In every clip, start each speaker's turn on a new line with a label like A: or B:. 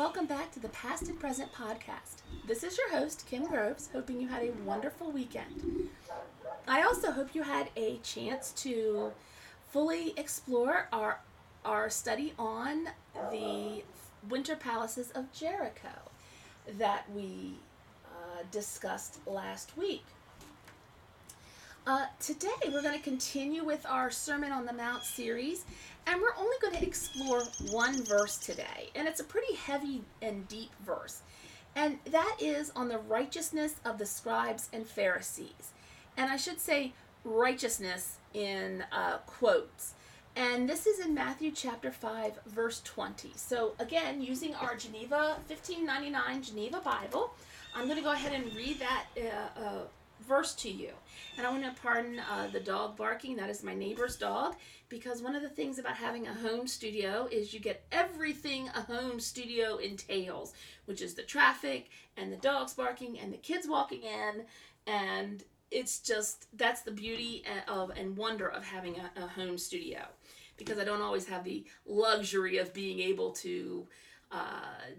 A: welcome back to the Past and Present podcast. This is your host, Kim Groves, hoping you had a wonderful weekend. I also hope you had a chance to fully explore our, our study on the winter palaces of Jericho that we uh, discussed last week. Uh, today, we're going to continue with our Sermon on the Mount series, and we're only going to explore one verse today. And it's a pretty heavy and deep verse. And that is on the righteousness of the scribes and Pharisees. And I should say righteousness in uh, quotes. And this is in Matthew chapter 5, verse 20. So, again, using our Geneva 1599 Geneva Bible, I'm going to go ahead and read that uh, uh, verse to you. And I want to pardon uh, the dog barking. That is my neighbor's dog. Because one of the things about having a home studio is you get everything a home studio entails, which is the traffic and the dogs barking and the kids walking in. And it's just, that's the beauty of and wonder of having a, a home studio. Because I don't always have the luxury of being able to. Uh,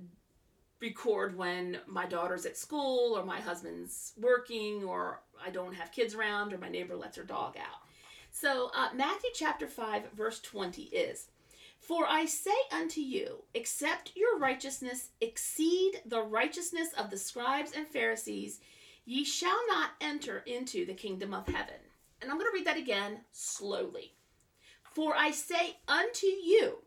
A: record when my daughter's at school or my husband's working or I don't have kids around or my neighbor lets her dog out. So, uh, Matthew chapter 5, verse 20 is For I say unto you, except your righteousness exceed the righteousness of the scribes and Pharisees, ye shall not enter into the kingdom of heaven. And I'm going to read that again slowly. For I say unto you,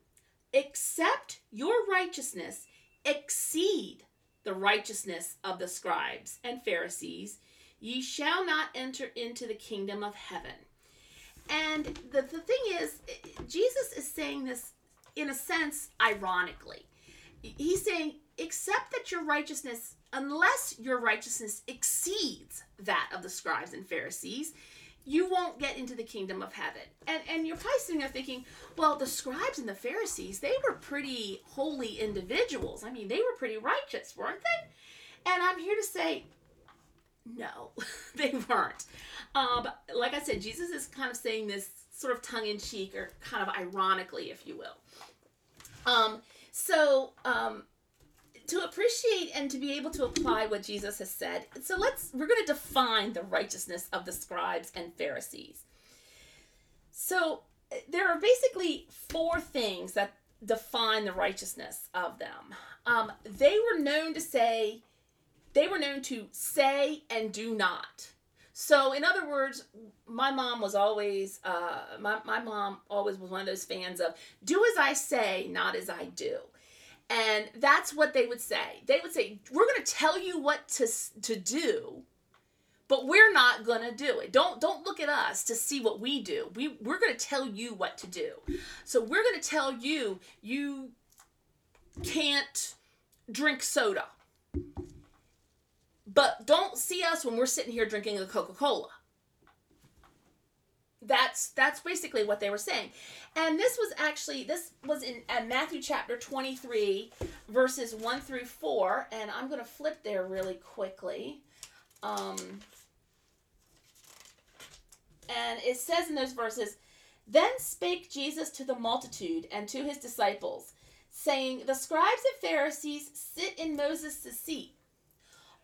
A: except your righteousness exceed the righteousness of the scribes and Pharisees, ye shall not enter into the kingdom of heaven. And the, the thing is, Jesus is saying this in a sense ironically. He's saying, except that your righteousness, unless your righteousness exceeds that of the scribes and Pharisees, you won't get into the kingdom of heaven. And and you're probably sitting there thinking, well, the scribes and the Pharisees, they were pretty holy individuals. I mean, they were pretty righteous, weren't they? And I'm here to say, no, they weren't. Um, like I said, Jesus is kind of saying this sort of tongue in cheek or kind of ironically, if you will. Um, so um, to appreciate and to be able to apply what Jesus has said. So let's we're going to define the righteousness of the scribes and Pharisees. So there are basically four things that define the righteousness of them. Um, they were known to say, they were known to say and do not. So, in other words, my mom was always, uh, my, my mom always was one of those fans of do as I say, not as I do. And that's what they would say. They would say, "We're going to tell you what to to do, but we're not going to do it. Don't don't look at us to see what we do. We we're going to tell you what to do. So we're going to tell you you can't drink soda. But don't see us when we're sitting here drinking a Coca-Cola that's that's basically what they were saying. And this was actually this was in matthew chapter 23 verses 1 through 4 and i'm going to flip there really quickly. Um, and it says in those verses then spake jesus to the multitude and to his disciples saying the scribes and pharisees sit in moses' seat.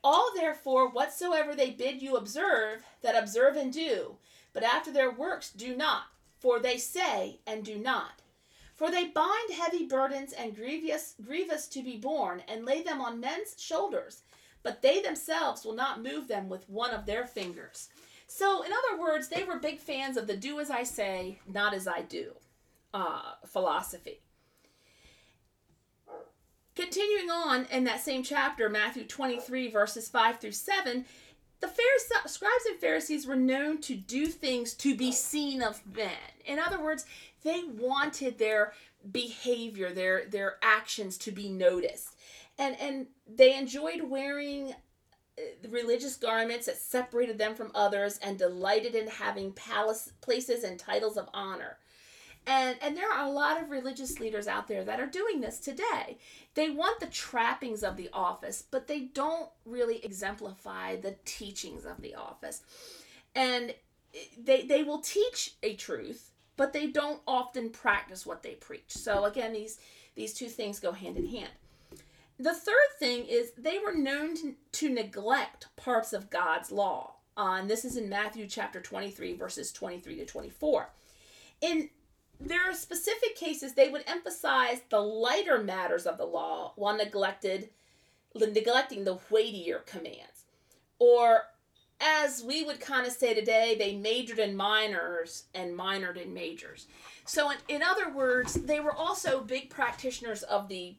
A: All therefore whatsoever they bid you observe that observe and do but after their works do not, for they say and do not. For they bind heavy burdens and grievous, grievous to be borne, and lay them on men's shoulders, but they themselves will not move them with one of their fingers. So, in other words, they were big fans of the do as I say, not as I do uh, philosophy. Continuing on in that same chapter, Matthew 23, verses 5 through 7, the Pharisees, scribes and Pharisees were known to do things to be seen of men. In other words, they wanted their behavior, their their actions to be noticed. And and they enjoyed wearing uh, religious garments that separated them from others and delighted in having palace places and titles of honor. And and there are a lot of religious leaders out there that are doing this today. They want the trappings of the office, but they don't really exemplify the teachings of the office. And they they will teach a truth, but they don't often practice what they preach. So again, these these two things go hand in hand. the third thing is they were known to, to neglect parts of God's law. Uh, and this is in Matthew chapter 23, verses 23 to 24. In there are specific cases they would emphasize the lighter matters of the law while neglected neglecting the weightier commands. Or as we would kind of say today, they majored in minors and minored in majors. So, in, in other words, they were also big practitioners of the,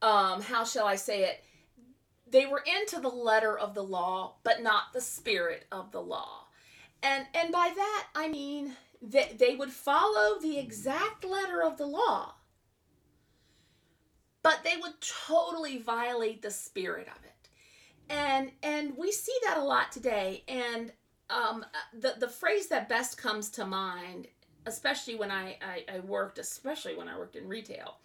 A: um, how shall I say it? They were into the letter of the law, but not the spirit of the law. And, and by that, I mean that they would follow the exact letter of the law, but they would totally violate the spirit of it. And and we see that a lot today. And um, the the phrase that best comes to mind especially when I, I, I worked especially when i worked in retail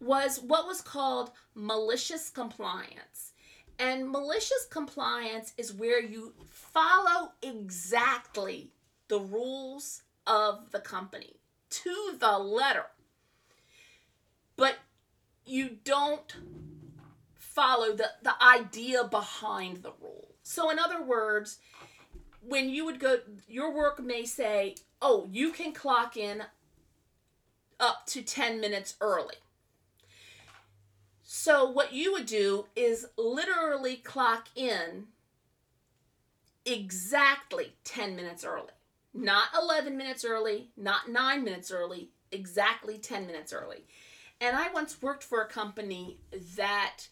A: was what was called malicious compliance. And malicious compliance is where you follow exactly the rules of the company to the letter but you don't follow the, the idea behind the rule. So, in other words, when you would go, your work may say, oh, you can clock in up to 10 minutes early. So, what you would do is literally clock in exactly 10 minutes early. Not 11 minutes early, not 9 minutes early, exactly 10 minutes early. And I once worked for a company that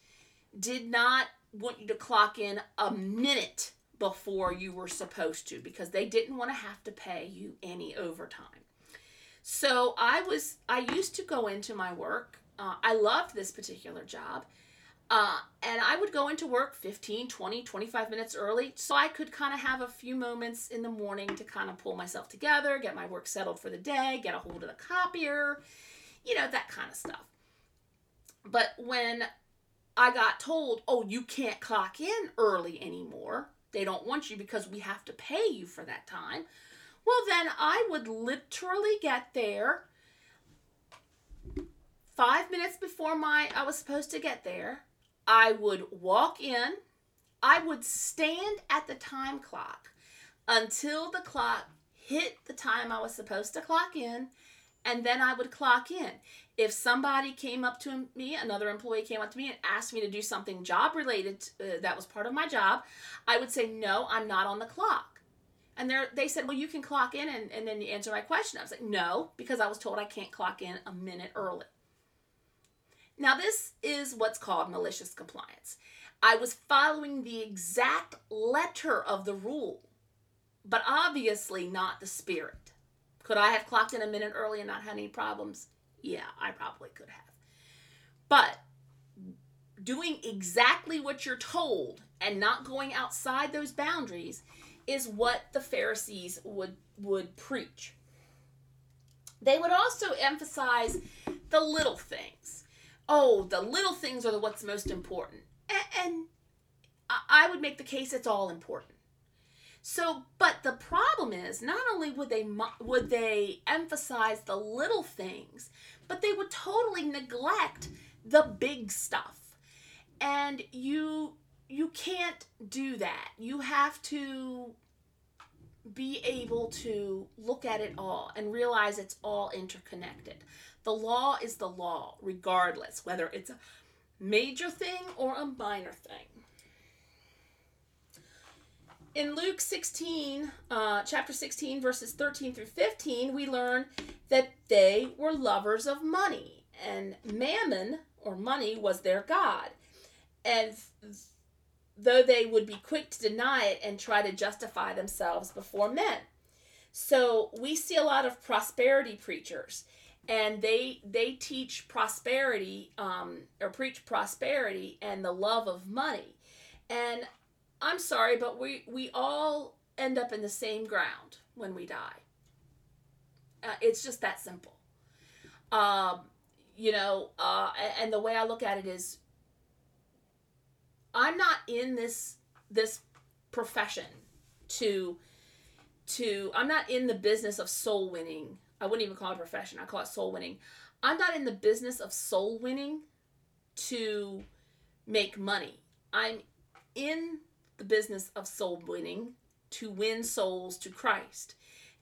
A: did not want you to clock in a minute before you were supposed to because they didn't want to have to pay you any overtime. So I was, I used to go into my work. Uh, I loved this particular job. Uh, and I would go into work 15, 20, 25 minutes early so I could kind of have a few moments in the morning to kind of pull myself together, get my work settled for the day, get a hold of the copier, you know, that kind of stuff. But when I got told, oh, you can't clock in early anymore. They don't want you because we have to pay you for that time. Well, then I would literally get there five minutes before my I was supposed to get there. I would walk in. I would stand at the time clock until the clock hit the time I was supposed to clock in, and then I would clock in if somebody came up to me, another employee came up to me and asked me to do something job related uh, that was part of my job, I would say, No, I'm not on the clock. And they said, Well, you can clock in and, and then you answer my question. I was like, No, because I was told I can't clock in a minute early. Now, this is what's called malicious compliance. I was following the exact letter of the rule, but obviously not the spirit. Could I have clocked in a minute early and not had any problems? Yeah, I probably could have. But doing exactly what you're told and not going outside those boundaries is what the Pharisees would would preach. They would also emphasize the little things. Oh, the little things are what's most important. And, I would make the case it's all important. So, but the problem is not only would they would they emphasize the little things, but they would totally neglect the big stuff. And you you can't do that. You have to be able to look at it all and realize it's all interconnected. The law is the law, regardless whether it's a major thing or a minor thing in Luke 16, uh, chapter 16, verses 13 through 15, we learn that they were lovers of money, and mammon, or money, was their God. And though they would be quick to deny it and try to justify themselves before men. So we see a lot of prosperity preachers, and they they teach prosperity um, or preach prosperity and the love of money. And I'm sorry, but we we all end up in the same ground when we die. Uh, it's just that simple. Um, you know, uh, and the way I look at it is, I'm not in this this profession to to I'm not in the business of soul winning. I wouldn't even call it a profession. I call it soul winning. I'm not in the business of soul winning to make money. I'm in the business of soul winning to win souls to Christ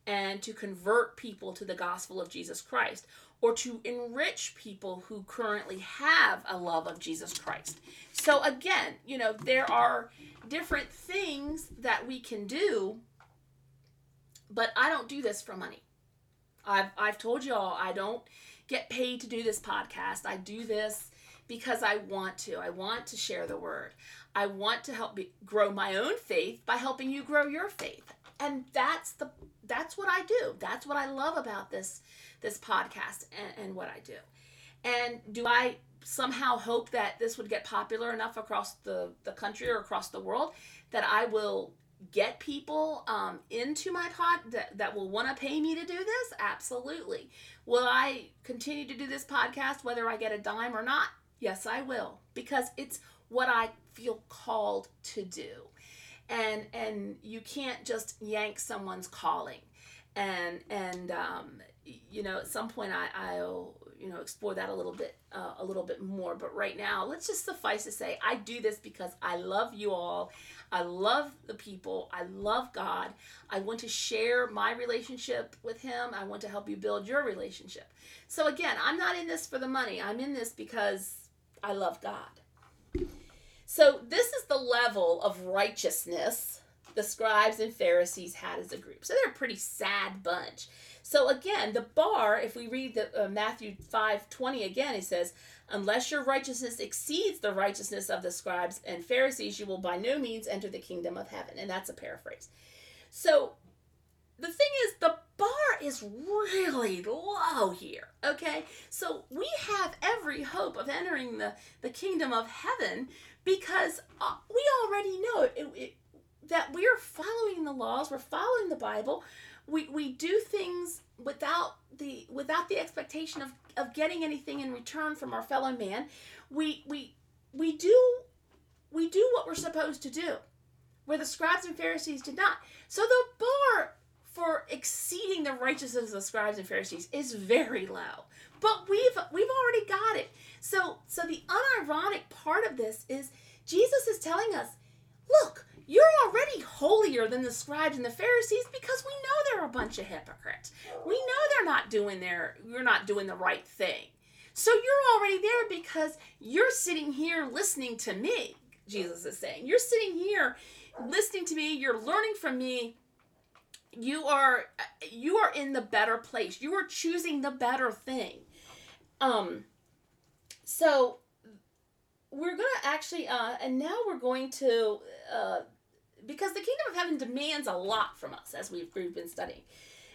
A: and to convert people to the gospel of Jesus Christ or to enrich people who currently have a love of Jesus Christ. So, again, you know, there are different things that we can do, but I don't do this for money. I've, I've told y'all I don't get paid to do this podcast. I do this because I want to. I want to share the word. I want to help be, grow my own faith by helping you grow your faith. And that's the that's what I do. That's what I love about this this podcast and, and what I do. And do I somehow hope that this would get popular enough across the, the country or across the world that I will get people um, into my pod that, that will want to pay me to do this? Absolutely. Will I continue to do this podcast whether I get a dime or not? Yes, I will because it's what I feel called to do. And and you can't just yank someone's calling. And and um, you know, at some point I, I'll you know explore that a little bit uh, a little bit more. But right now, let's just suffice to say I do this because I love you all. I love the people. I love God. I want to share my relationship with Him. I want to help you build your relationship. So again, I'm not in this for the money. I'm in this because I love God. So, this is the level of righteousness the scribes and Pharisees had as a group. So, they're a pretty sad bunch. So, again, the bar, if we read the, uh, Matthew 5 20 again, it says, Unless your righteousness exceeds the righteousness of the scribes and Pharisees, you will by no means enter the kingdom of heaven. And that's a paraphrase. So, the thing is, the bar is really low here. Okay, so we have every hope of entering the, the kingdom of heaven because uh, we already know it, it, that we are following the laws, we're following the Bible. We, we do things without the without the expectation of, of getting anything in return from our fellow man. We we we do we do what we're supposed to do, where the scribes and Pharisees did not. So the bar for exceeding the righteousness of the scribes and Pharisees is very low. But we've we've already got it. So so the unironic part of this is Jesus is telling us, look, you're already holier than the scribes and the Pharisees because we know they're a bunch of hypocrites. We know they're not doing their you're not doing the right thing. So you're already there because you're sitting here listening to me. Jesus is saying. You're sitting here listening to me, you're learning from me, you are you are in the better place. You are choosing the better thing. Um so we're gonna actually uh and now we're going to uh because the kingdom of heaven demands a lot from us as we've, we've been studying.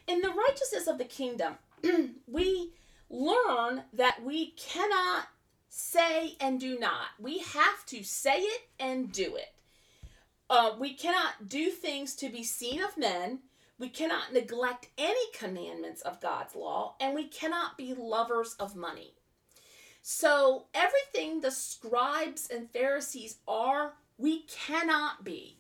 A: In the righteousness of the kingdom we learn that we cannot say and do not. We have to say it and do it. Uh, we cannot do things to be seen of men we cannot neglect any commandments of God's law, and we cannot be lovers of money. So, everything the scribes and Pharisees are, we cannot be.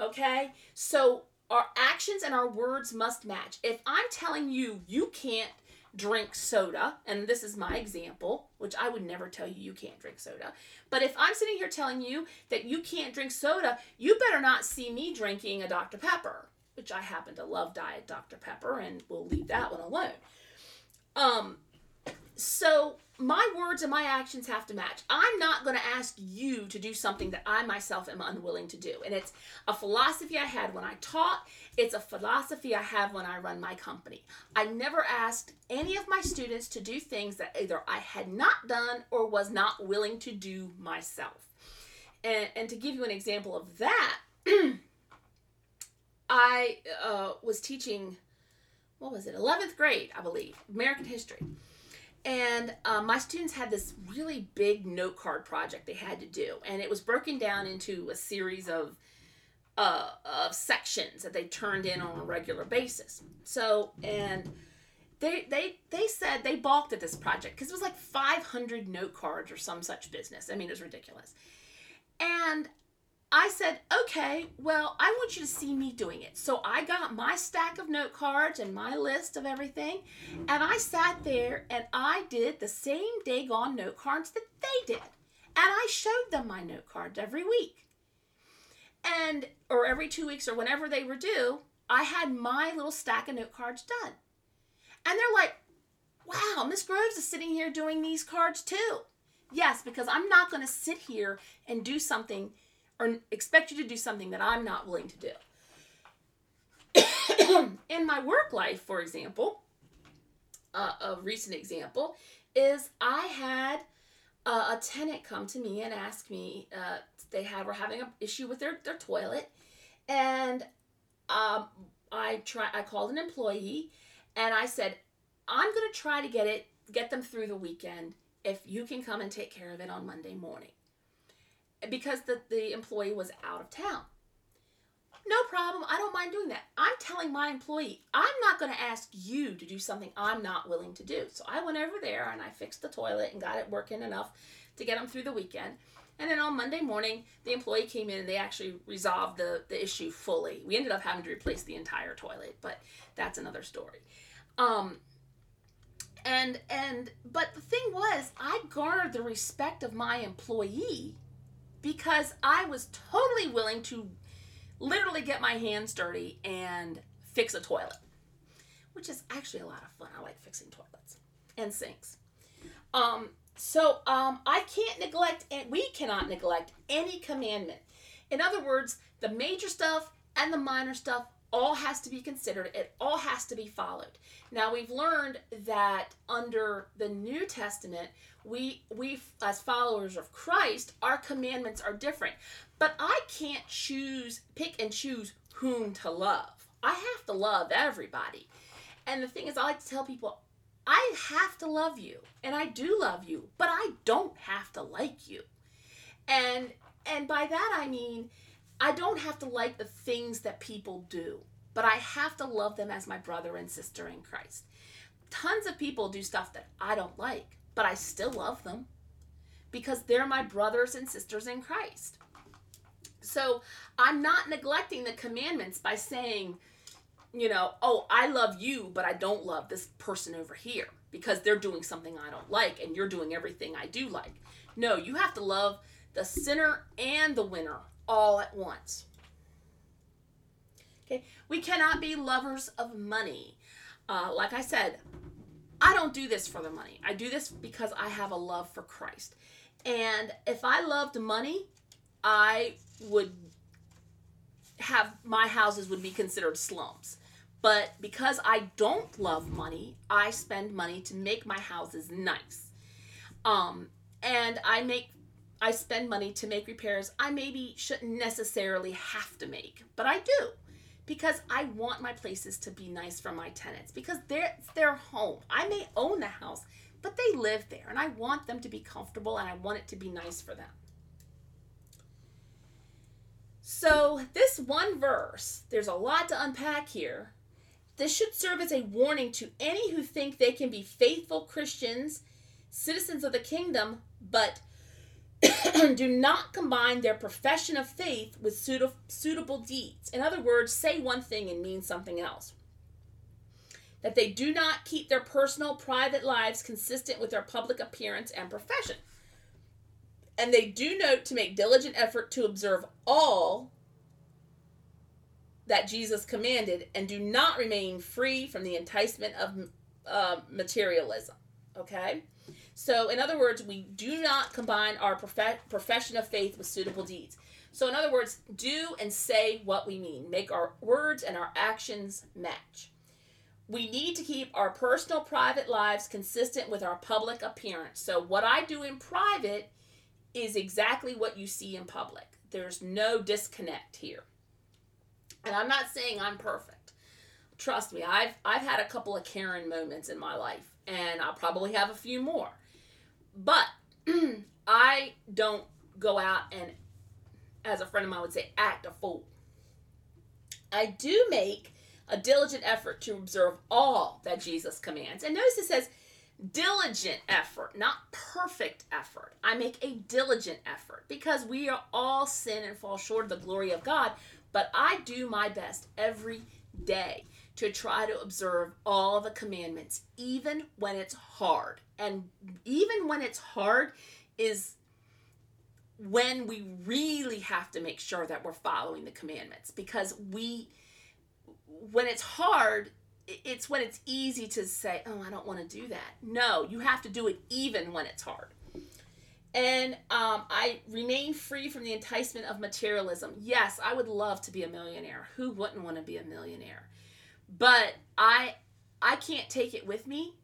A: Okay? So, our actions and our words must match. If I'm telling you you can't drink soda, and this is my example, which I would never tell you you can't drink soda, but if I'm sitting here telling you that you can't drink soda, you better not see me drinking a Dr. Pepper which I happen to love Diet Dr. Pepper, and we'll leave that one alone. Um, so my words and my actions have to match. I'm not going to ask you to do something that I myself am unwilling to do. And it's a philosophy I had when I taught, it's a philosophy I have when I run my company. I never asked any of my students to do things that either I had not done or was not willing to do myself. And, and to give you an example of that, I uh, was teaching, what was it, 11th grade, I believe, American history. And uh, my students had this really big note card project they had to do. And it was broken down into a series of, uh, of sections that they turned in on a regular basis. So, and they, they, they said they balked at this project because it was like 500 note cards or some such business. I mean, it was ridiculous. And I said, okay, well, I want you to see me doing it. So I got my stack of note cards and my list of everything, and I sat there and I did the same daggone note cards that they did. And I showed them my note cards every week. And, or every two weeks, or whenever they were due, I had my little stack of note cards done. And they're like, wow, Miss Groves is sitting here doing these cards too. Yes, because I'm not going to sit here and do something or expect you to do something that I'm not willing to do. In my work life, for example, uh, a recent example is I had uh, a tenant come to me and ask me uh, they had were having an issue with their, their toilet, and um, I try I called an employee and I said I'm gonna try to get it get them through the weekend if you can come and take care of it on Monday morning because the, the employee was out of town. No problem. I don't mind doing that. I'm telling my employee, I'm not going to ask you to do something I'm not willing to do. So I went over there and I fixed the toilet and got it working enough to get them through the weekend. And then on Monday morning, the employee came in and they actually resolved the, the issue fully. We ended up having to replace the entire toilet, but that's another story. Um, and and but the thing was, I garnered the respect of my employee because I was totally willing to literally get my hands dirty and fix a toilet, which is actually a lot of fun. I like fixing toilets and sinks. Um, so um, I can't neglect, and we cannot neglect any commandment. In other words, the major stuff and the minor stuff all has to be considered. It all has to be followed. Now we've learned that under the New Testament, we we as followers of Christ, our commandments are different. But I can't choose pick and choose whom to love. I have to love everybody. And the thing is I like to tell people I have to love you and I do love you, but I don't have to like you. And and by that I mean I don't have to like the things that people do, but I have to love them as my brother and sister in Christ. Tons of people do stuff that I don't like, but I still love them because they're my brothers and sisters in Christ. So I'm not neglecting the commandments by saying, you know, oh, I love you, but I don't love this person over here because they're doing something I don't like and you're doing everything I do like. No, you have to love the sinner and the winner all at once. Okay, we cannot be lovers of money. Uh, like I said, I don't do this for the money. I do this because I have a love for Christ. And if I loved money, I would have my houses would be considered slums. But because I don't love money, I spend money to make my houses nice. Um, and I make I spend money to make repairs I maybe shouldn't necessarily have to make, but I do because I want my places to be nice for my tenants because they're it's their home. I may own the house, but they live there and I want them to be comfortable and I want it to be nice for them. So, this one verse, there's a lot to unpack here. This should serve as a warning to any who think they can be faithful Christians, citizens of the kingdom, but do not combine their profession of faith with suitable deeds. In other words, say one thing and mean something else. That they do not keep their personal, private lives consistent with their public appearance and profession. And they do note to make diligent effort to observe all that Jesus commanded and do not remain free from the enticement of uh, materialism. Okay? So, in other words, we do not combine our prof- profession of faith with suitable deeds. So, in other words, do and say what we mean, make our words and our actions match. We need to keep our personal, private lives consistent with our public appearance. So, what I do in private is exactly what you see in public. There's no disconnect here. And I'm not saying I'm perfect. Trust me, I've I've had a couple of Karen moments in my life, and I'll probably have a few more. But I don't go out and, as a friend of mine would say, act a fool. I do make a diligent effort to observe all that Jesus commands. And notice it says, diligent effort, not perfect effort. I make a diligent effort because we are all sin and fall short of the glory of God, but I do my best every day to try to observe all the commandments, even when it's hard. And even when it's hard is when we really have to make sure that we're following the commandments. Because we when it's hard it's when it's easy to say oh i don't want to do that. No you have to do it even when it's hard. And um, i remain free from the enticement of materialism. Yes i would love to be a millionaire. Who wouldn't want to be a millionaire? But i i can't take it with me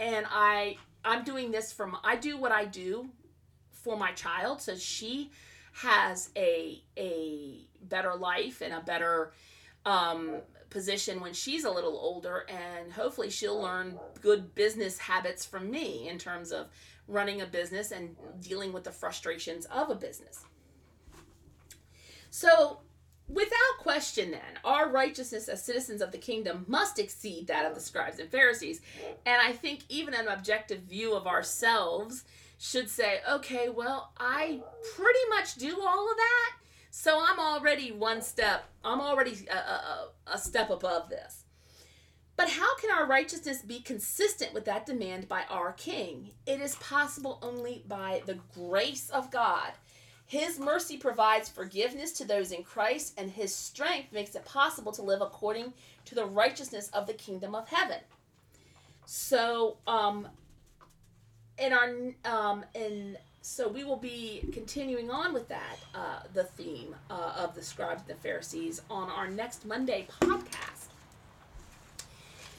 A: and i i'm doing this from i do what i do for my child so she has a a better life and a better um, position when she's a little older and hopefully she'll learn good business habits from me in terms of running a business and dealing with the frustrations of a business. So without question then our righteousness as citizens of the kingdom must exceed that of the scribes and pharisees and i think even an objective view of ourselves should say, okay, well, I pretty much do all of that. So I'm already one step, I'm already a, a, a, step above this. But how can our righteousness be consistent with that demand by our King? It is possible only by the grace of God. His mercy provides forgiveness to those in Christ, and His strength makes it possible to live according to the righteousness of the kingdom of heaven. So, um, in our um and so we will be continuing on with that uh, the theme uh, of the scribes and the pharisees on our next monday podcast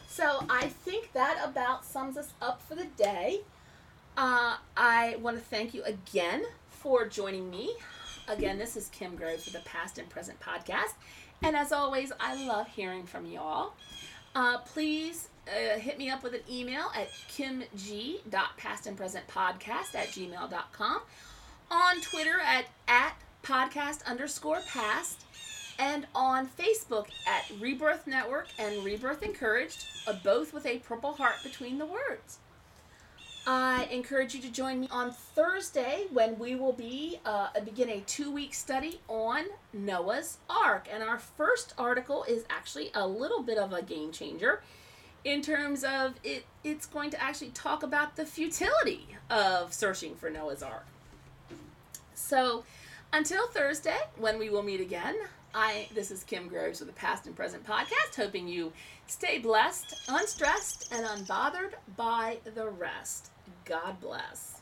A: so i think that about sums us up for the day uh, i want to thank you again for joining me again this is kim groves for the past and present podcast and as always i love hearing from y'all uh, please uh, hit me up with an email at kimg.pastandpresentpodcast at gmail.com. On Twitter at, at podcast underscore past. And on Facebook at Rebirth Network and Rebirth Encouraged, uh, both with a purple heart between the words. I encourage you to join me on Thursday when we will be uh, begin a two week study on Noah's Ark. And our first article is actually a little bit of a game changer in terms of it it's going to actually talk about the futility of searching for Noah's Ark. So until Thursday, when we will meet again, I this is Kim Groves with the Past and Present Podcast, hoping you stay blessed, unstressed, and unbothered by the rest. God bless.